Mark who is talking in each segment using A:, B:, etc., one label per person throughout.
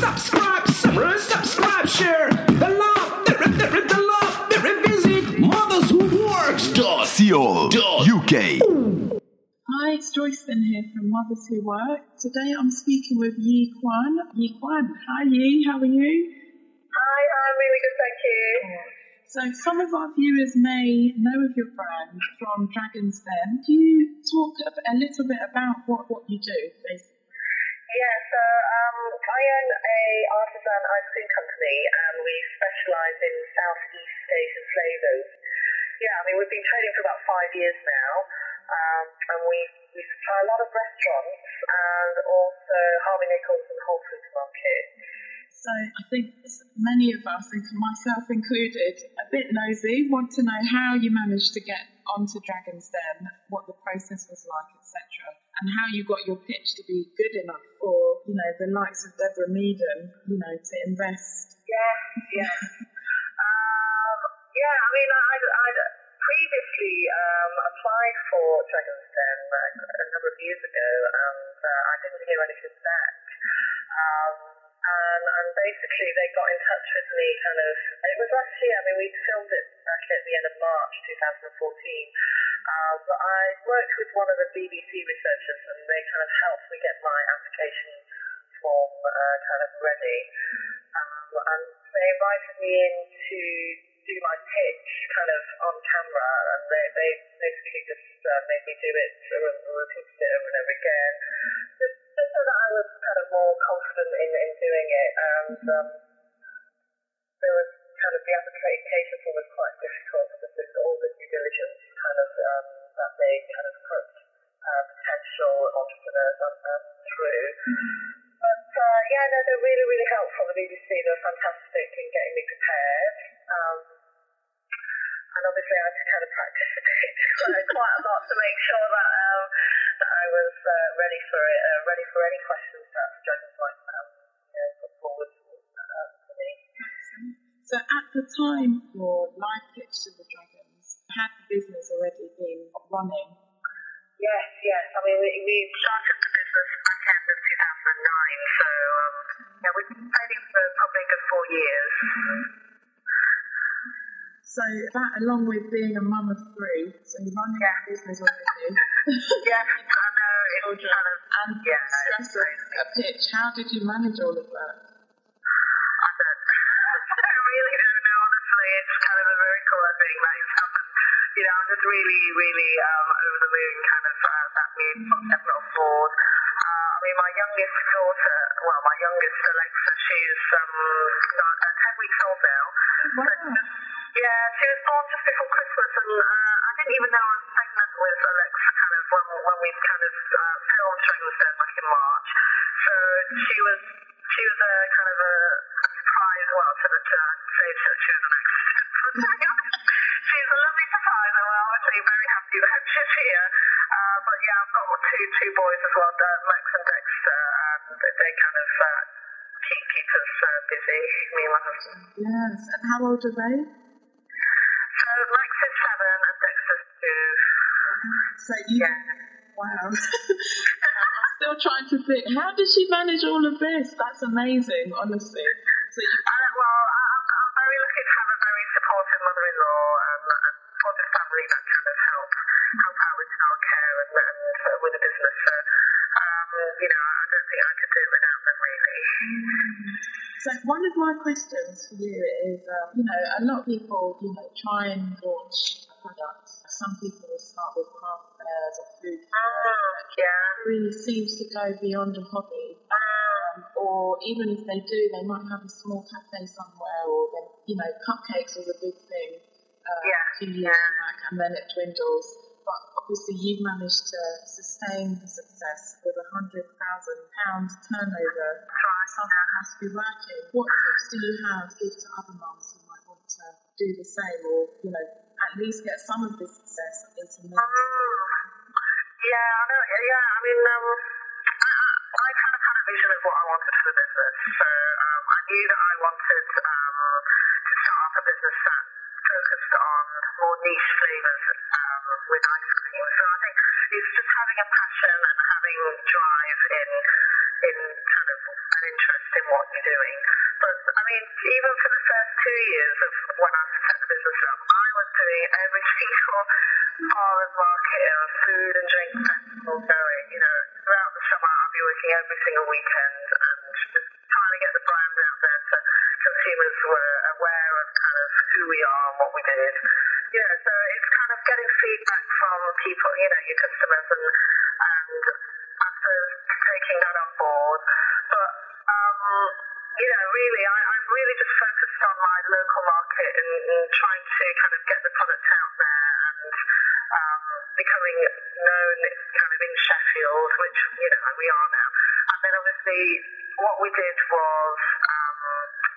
A: subscribe, subscribe, share. The love, the, the, the love, the visit
B: motherswhoworks.co.uk.
C: Hi, it's Joycelyn here from Mothers Who Work. Today I'm speaking with Yee Kwan. Yee Kwan, hi Yee, how are you?
D: Hi, I'm really good, thank you.
C: So some of our viewers may know of your brand from Dragon's Den. Can you talk a, a little bit about what, what you do, basically?
D: Yeah, so um, I own a artisan ice cream company and we specialise in Southeast Asian flavours. Yeah, I mean we've been trading for about five years now um, and we, we supply a lot of restaurants and also Harvey Nichols and Whole Foods markets.
C: So I think many of us, myself included, a bit nosy, want to know how you managed to get onto Dragon's Den, what the process was like, etc., and how you got your pitch to be good enough for, you know, the likes of Deborah Meaden, you know, to invest.
D: Yeah, yeah. um, yeah, I mean, I, I'd previously um, applied for Dragon's Den like, a number of years ago, and uh, I didn't hear anything back. Um, and, and basically they got in touch with me kind of, it was last year, I mean we filmed it back at the end of March 2014, uh, but I worked with one of the BBC researchers and they kind of helped me get my application form uh, kind of ready. Um, and they invited me in to do my pitch kind of on camera and they, they basically just uh, made me do it and repeated it over and over again. Just, just so that I was kind of more confident in, in doing it and um, there was kind of the application form was quite difficult because all the due diligence kind of um, that they kind of put uh, potential entrepreneurs on, um, through. But uh, yeah, no, they're really, really helpful. The BBC, they're fantastic in getting me prepared. Um, and obviously, I had to kind of practice quite a lot to make sure that um, that I was uh, ready for it, uh, ready for any questions that the Dragons might um, you know, put forward uh, to me.
C: So at the time your live pitch to the Dragons, had the business already been running?
D: Yes, yes. I mean, we, we started the business back end of 2009, so um, yeah, we've been trading for probably a good four years.
C: So that, along with being a mum of three, so you're running
D: Yeah.
C: a business already.
D: yes, I know.
C: Children.
D: kind of,
C: And
D: yeah,
C: stress a pitch. How did you manage all of that?
D: I don't, I really don't know, honestly. It's kind of a miracle, I think, that it's happened. You know, I'm just really, really um, over the moon, kind of, uh, that kept it on board. Uh, I mean, my youngest daughter, well, my youngest Alexa, she's um, not, uh, 10 weeks old now.
C: Wow.
D: Yeah, she was born just before Christmas, and uh, I didn't even know I was pregnant with Alexa kind of when, when we kind of uh, filmed Dragon's Den back in March. So she was she was a kind of a surprise. Well, to the to say that she was an honest, she's a lovely surprise, and we're obviously very happy that she's here. Uh, but yeah, I've got two two boys as well, uh, Max and Dexter, and they they kind of uh, keep keep us uh, busy. Me and my husband.
C: Yes. And how old are they?
D: So. Yeah.
C: Wow. I'm still trying to think. How did she manage all of this? That's amazing, honestly. So you.
D: Uh, well, I- I'm, very lucky to have a very supportive mother-in-law and, and supportive family that kind of help help out with childcare and, and uh, with the business. So, um, you know, I don't think I could do it without them really.
C: So one of my questions for you is, um, you know, a lot of people, you know, try and launch a product. Some people will start with craft fairs or food fairs.
D: Mm, yeah.
C: It really seems to go beyond a hobby. Um, or even if they do, they might have a small cafe somewhere, or then, you know, cupcakes was a big thing uh,
D: Yeah,
C: a few years
D: yeah.
C: back, and then it dwindles. But obviously, you've managed to sustain the success with a hundred thousand pounds turnover. Something has to be working. What tips do you have to give to other mums do the same, or you know, at least get some of this success into
D: Mm.
C: mainstream?
D: Yeah, I know. Yeah, I mean, um, I, I kind of had a vision of what I wanted for the business. So um, I knew that I wanted um, to start up a business that focused on more niche flavors um, with ice cream. So I think it's just having a passion and having drive in in interest in what you're doing. But I mean, even for the first two years of when I set the business up, I was doing every single farmers market and food and drink festival going. You know, throughout the summer, I'll be working every single weekend and just trying to get the brand out there so consumers were aware of kind of who we are and what we did. Yeah, so it's kind of getting feedback from people, you know, your customers and and I taking that on board. But um, you know, really, I, I've really just focused on my local market and, and trying to kind of get the product out there and um, becoming known kind of in Sheffield, which you know we are now. And then obviously, what we did was. Um,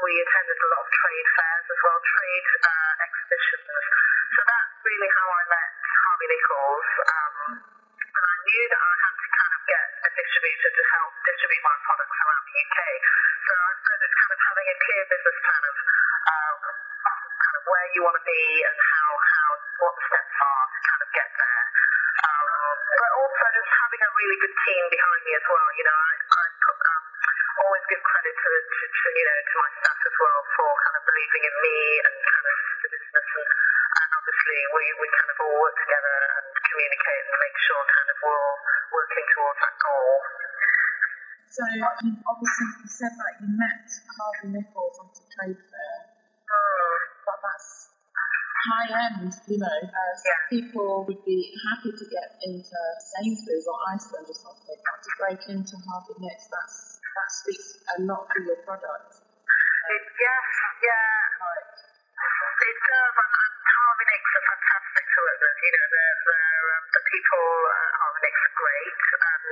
D: we attended a lot of trade fairs as well, trade uh, exhibitions. So that's really how I met Harvey Nichols. Um, and I knew that I distributor to help distribute my products around the UK. So I suppose it's kind of having a clear business plan of um, kind of where you want to be and how, how what the steps are to kind of get there. Um, but also just having a really good team behind me as well. You know, I, I um, always give credit to, to, to you know to my staff as well for kind of believing in me and kind of the business and, and obviously we, we kind of all work together and communicate and make sure kind of we're all working towards that goal.
C: So you obviously you said that you met Harvey Nichols at a trade fair,
D: Mm.
C: but that's high end, you know. Uh, some
D: Yeah.
C: people would be happy to get into Sainsbury's or Iceland or something, but to break into Harvey Nichols, that's that speaks a lot for your product.
D: It, yes, yeah.
C: Like,
D: It does, and, with. You know, they're, they're, um, the people Nicks are great, and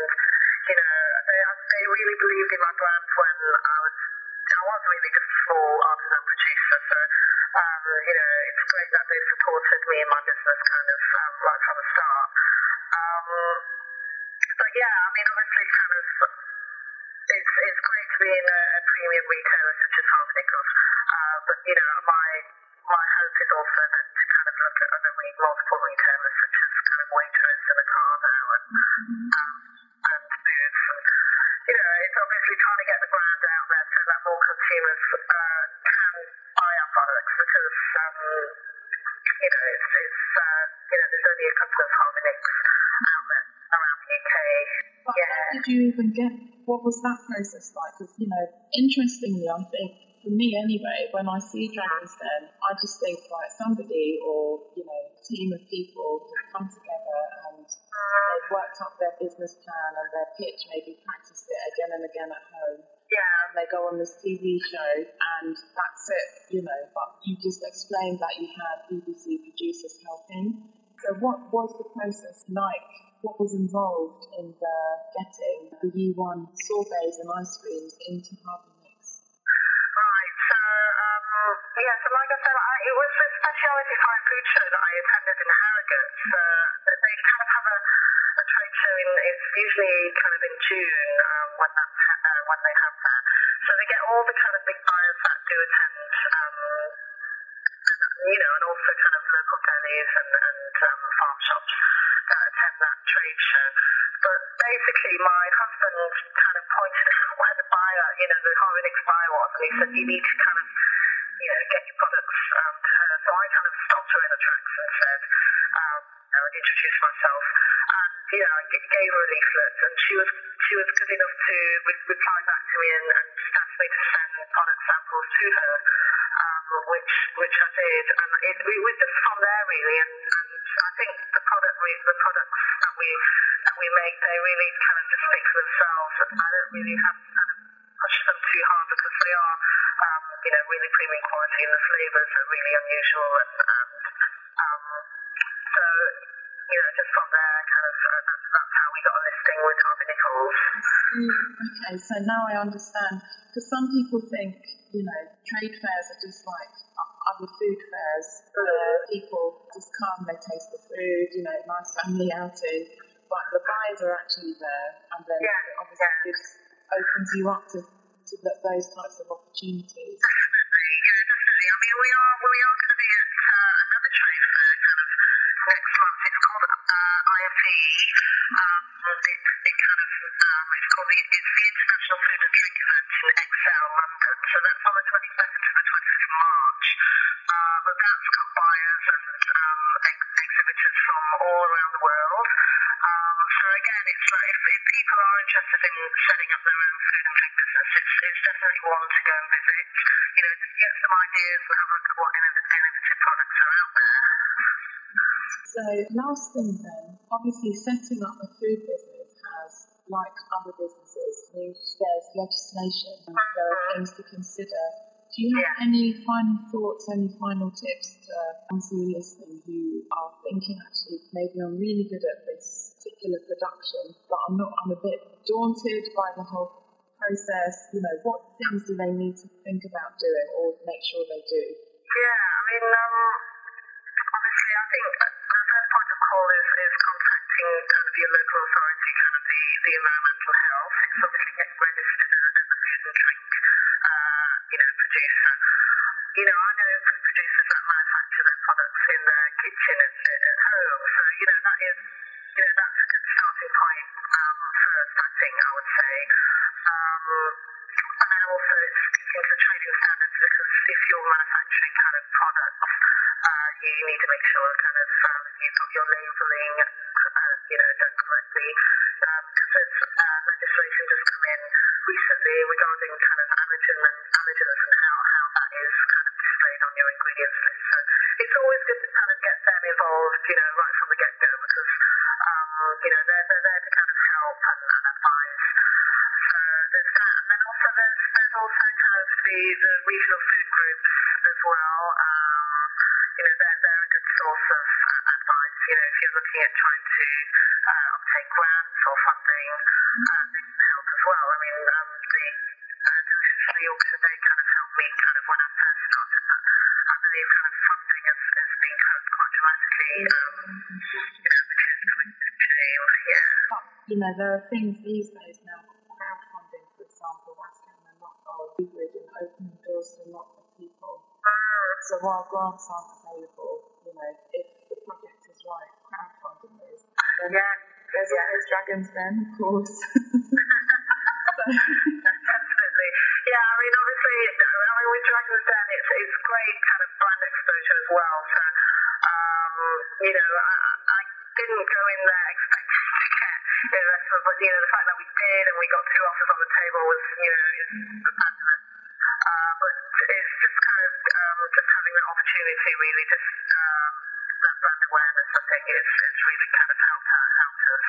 D: you know, they they really believed in my brand when I was I was really just a small artisan producer. So, um, you know, it's great that they supported me in my business kind of um, right from the start. Um, but yeah, I mean, obviously, kind of it's it's great to be in a, a premium retailer such as Harvey Nichols. Uh, but you know, my my hope is also then to kind of look at other re- multiple retailers such as kind of Waitrose and Ocado and um, and Boots and you know, it's obviously trying to get the brand out there so that more consumers uh, can buy our products because um, you know it's it's uh, you know there's only a couple of Harvey Nicks out there around the UK.
C: But
D: Yeah.
C: how did you even get? What was that process like? Because you know, interestingly, I think for me anyway, when I see Dragon's Den, I just think like somebody or you know, team of people have come together and they've worked up their business plan and their pitch, maybe practiced it again and again at home.
D: Yeah.
C: And they go on this TV show and that's it, you know. But you just explained that you had BBC producers helping. So what was the process like? What was involved in the getting the Yee Kwan sorbets and ice creams into Harvey Nicks?
D: Right. So, um, yeah, so like I said, I, it was a specialty fine food show that I attended in Harrogate. So they kind of have a, a trade show in, it's usually kind of in June um, when that's, uh, when they have that. So they get all the kind of big buyers that do attend, um, and, you know, and also kind of local delis and, and um, farm shops that attend that trade show. But basically, my husband kind of pointed out where the buyer, you know, the Harvey buyer was, and he said, you need to kind of, you know, get your products to her. So I kind of stopped her in the tracks and said, um, you know, and introduced myself. And, you know, I gave her a leaflet, and she was she was good enough to re- reply back to me and, and just asked me to send product samples to her, um, which which I did. And it, it was just from there, really. And, and I think the product we, the products that we that we make, they really kind of just speak for themselves. And I don't really have to kind of push them too hard because they are, you know, really premium quality and the flavours are really unusual. And, and um, so, you know, just from there, kind of, uh, that's, that's how we got a listing with Nichols.
C: Okay, so now I understand. Because some people think, you know, trade fairs are just like other food fairs where people just come, they taste the food, you know, nice family outing. But the buyers are actually there, and then
D: Yeah,
C: it obviously
D: yeah.
C: gives, opens you up to, th those types of opportunities.
D: Definitely, yeah, definitely. I mean, we are we are going to be at uh, another trade fair kind of next month. It's called uh, IFE. Um, it, it kind of um, it's called the, it's the International Food and Drink Event in Excel London. So that's on the 22nd to the 25th of March. Uh, but that's got buyers and um, ex- exhibitors from all around the world. Um, again, it's like if, if people are interested in setting up their own food and drink business, it's, it's definitely one to go and visit. You know, just get some ideas and have a look at what innovative products are out there.
C: So, last thing then, obviously, setting up a food business has, like other businesses, there's legislation, and there are things to consider. Do you have any final thoughts, any final tips to um, those who are listening who are thinking, actually, maybe I'm really good at this particular production, but I'm not, I'm a bit daunted by the whole process? You know, what things do they need to think about doing or make sure they do?
D: Yeah, I mean, um, obviously, I think the first point of call is, is contacting kind of your local authority, kind of the, the environmental health. It's obviously getting registered as, a food and drink, uh, you know, producer. You know, I know food producers that manufacture their products in their kitchen at, at home, so you know that is, you know, that's starting point um, first. I think I would say. Um, and then also speaking to trading standards because if you're manufacturing kind of products, uh, you need to make sure kind of um, you've got your labelling, uh, you know, done correctly. Um, because uh, legislation just come in recently regarding kind of allergen and allergens and how, how that is kind of displayed on your ingredients list. So it's always good to kind of get them involved, you know, right from the get-go because, um, you know, they're, they're there to kind of help and, and advise. So there's that. And then also there's, there's also kind of the, the regional food groups as well. Um, you know, they're, they're a good source of uh. You know, if you're looking at trying to uh, obtain grants or funding, uh, they can help as well. I mean, um, the uh, Delicious for Yorkshire, they kind of helped me kind of when I first started, but I believe kind of funding has, has been cut quite dramatically, um, you know, which is a shame. Yeah.
C: But, you know, there are things these days now, crowdfunding, for example, that's having a lot of leverage and opening doors to a lot of people. So while grants aren't available, you know, if the project is right,
D: Yeah.
C: there's always Dragons Den, of course. so,
D: Definitely. Yeah, I mean, obviously, I mean, with Dragon's Den, it's, it's great kind of brand exposure as well. So, um, you know, I, I didn't go in there expecting to get but, you know, the fact that we did and we got two offers on the table was, you know, is fabulous. Uh, but it's just kind of um, just having that opportunity, really, just um, that brand awareness, I think, is, is really kind of helped, helped us.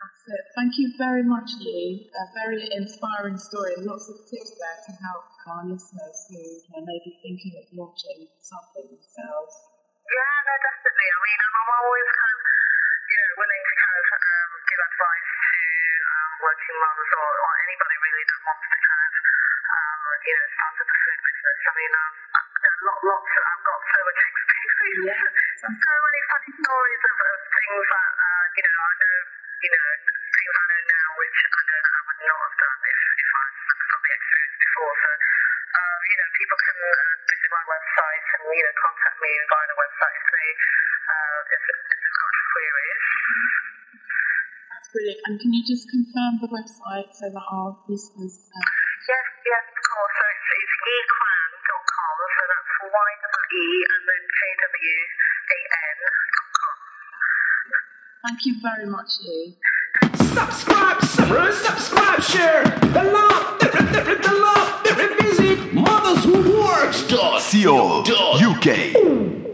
C: that's it. Thank you very much, Yee. A very inspiring story. Lots of tips there to help our listeners who may be thinking of launching something themselves.
D: Yeah, no, definitely. I mean, I'm always kind of, you know, willing to kind of um, give advice to um, working mums or, or anybody really that wants to kind of, um, you know, start up a food business. I mean, um, lot, lots. I've got so much experience. So many funny stories of, of things that, uh, you know, I know, you know, things I know now which I know that I would not have done if, if I hadn't got the experience before. So, um, you know, people can uh, visit my website and, you know, contact me via the website if they, uh, if, if they've got queries.
C: That's brilliant. And can you just confirm the website so that our listeners uh,
D: Yes, yes, of course. So it's, it's yeekwan.com, so that's Y-E and then K-W-A-N.com.
C: Thank you very much, Yee.
A: Subscribe, sub- subscribe, share. The love, the, the, the, the love, the visit mothers who works.
B: CO UK.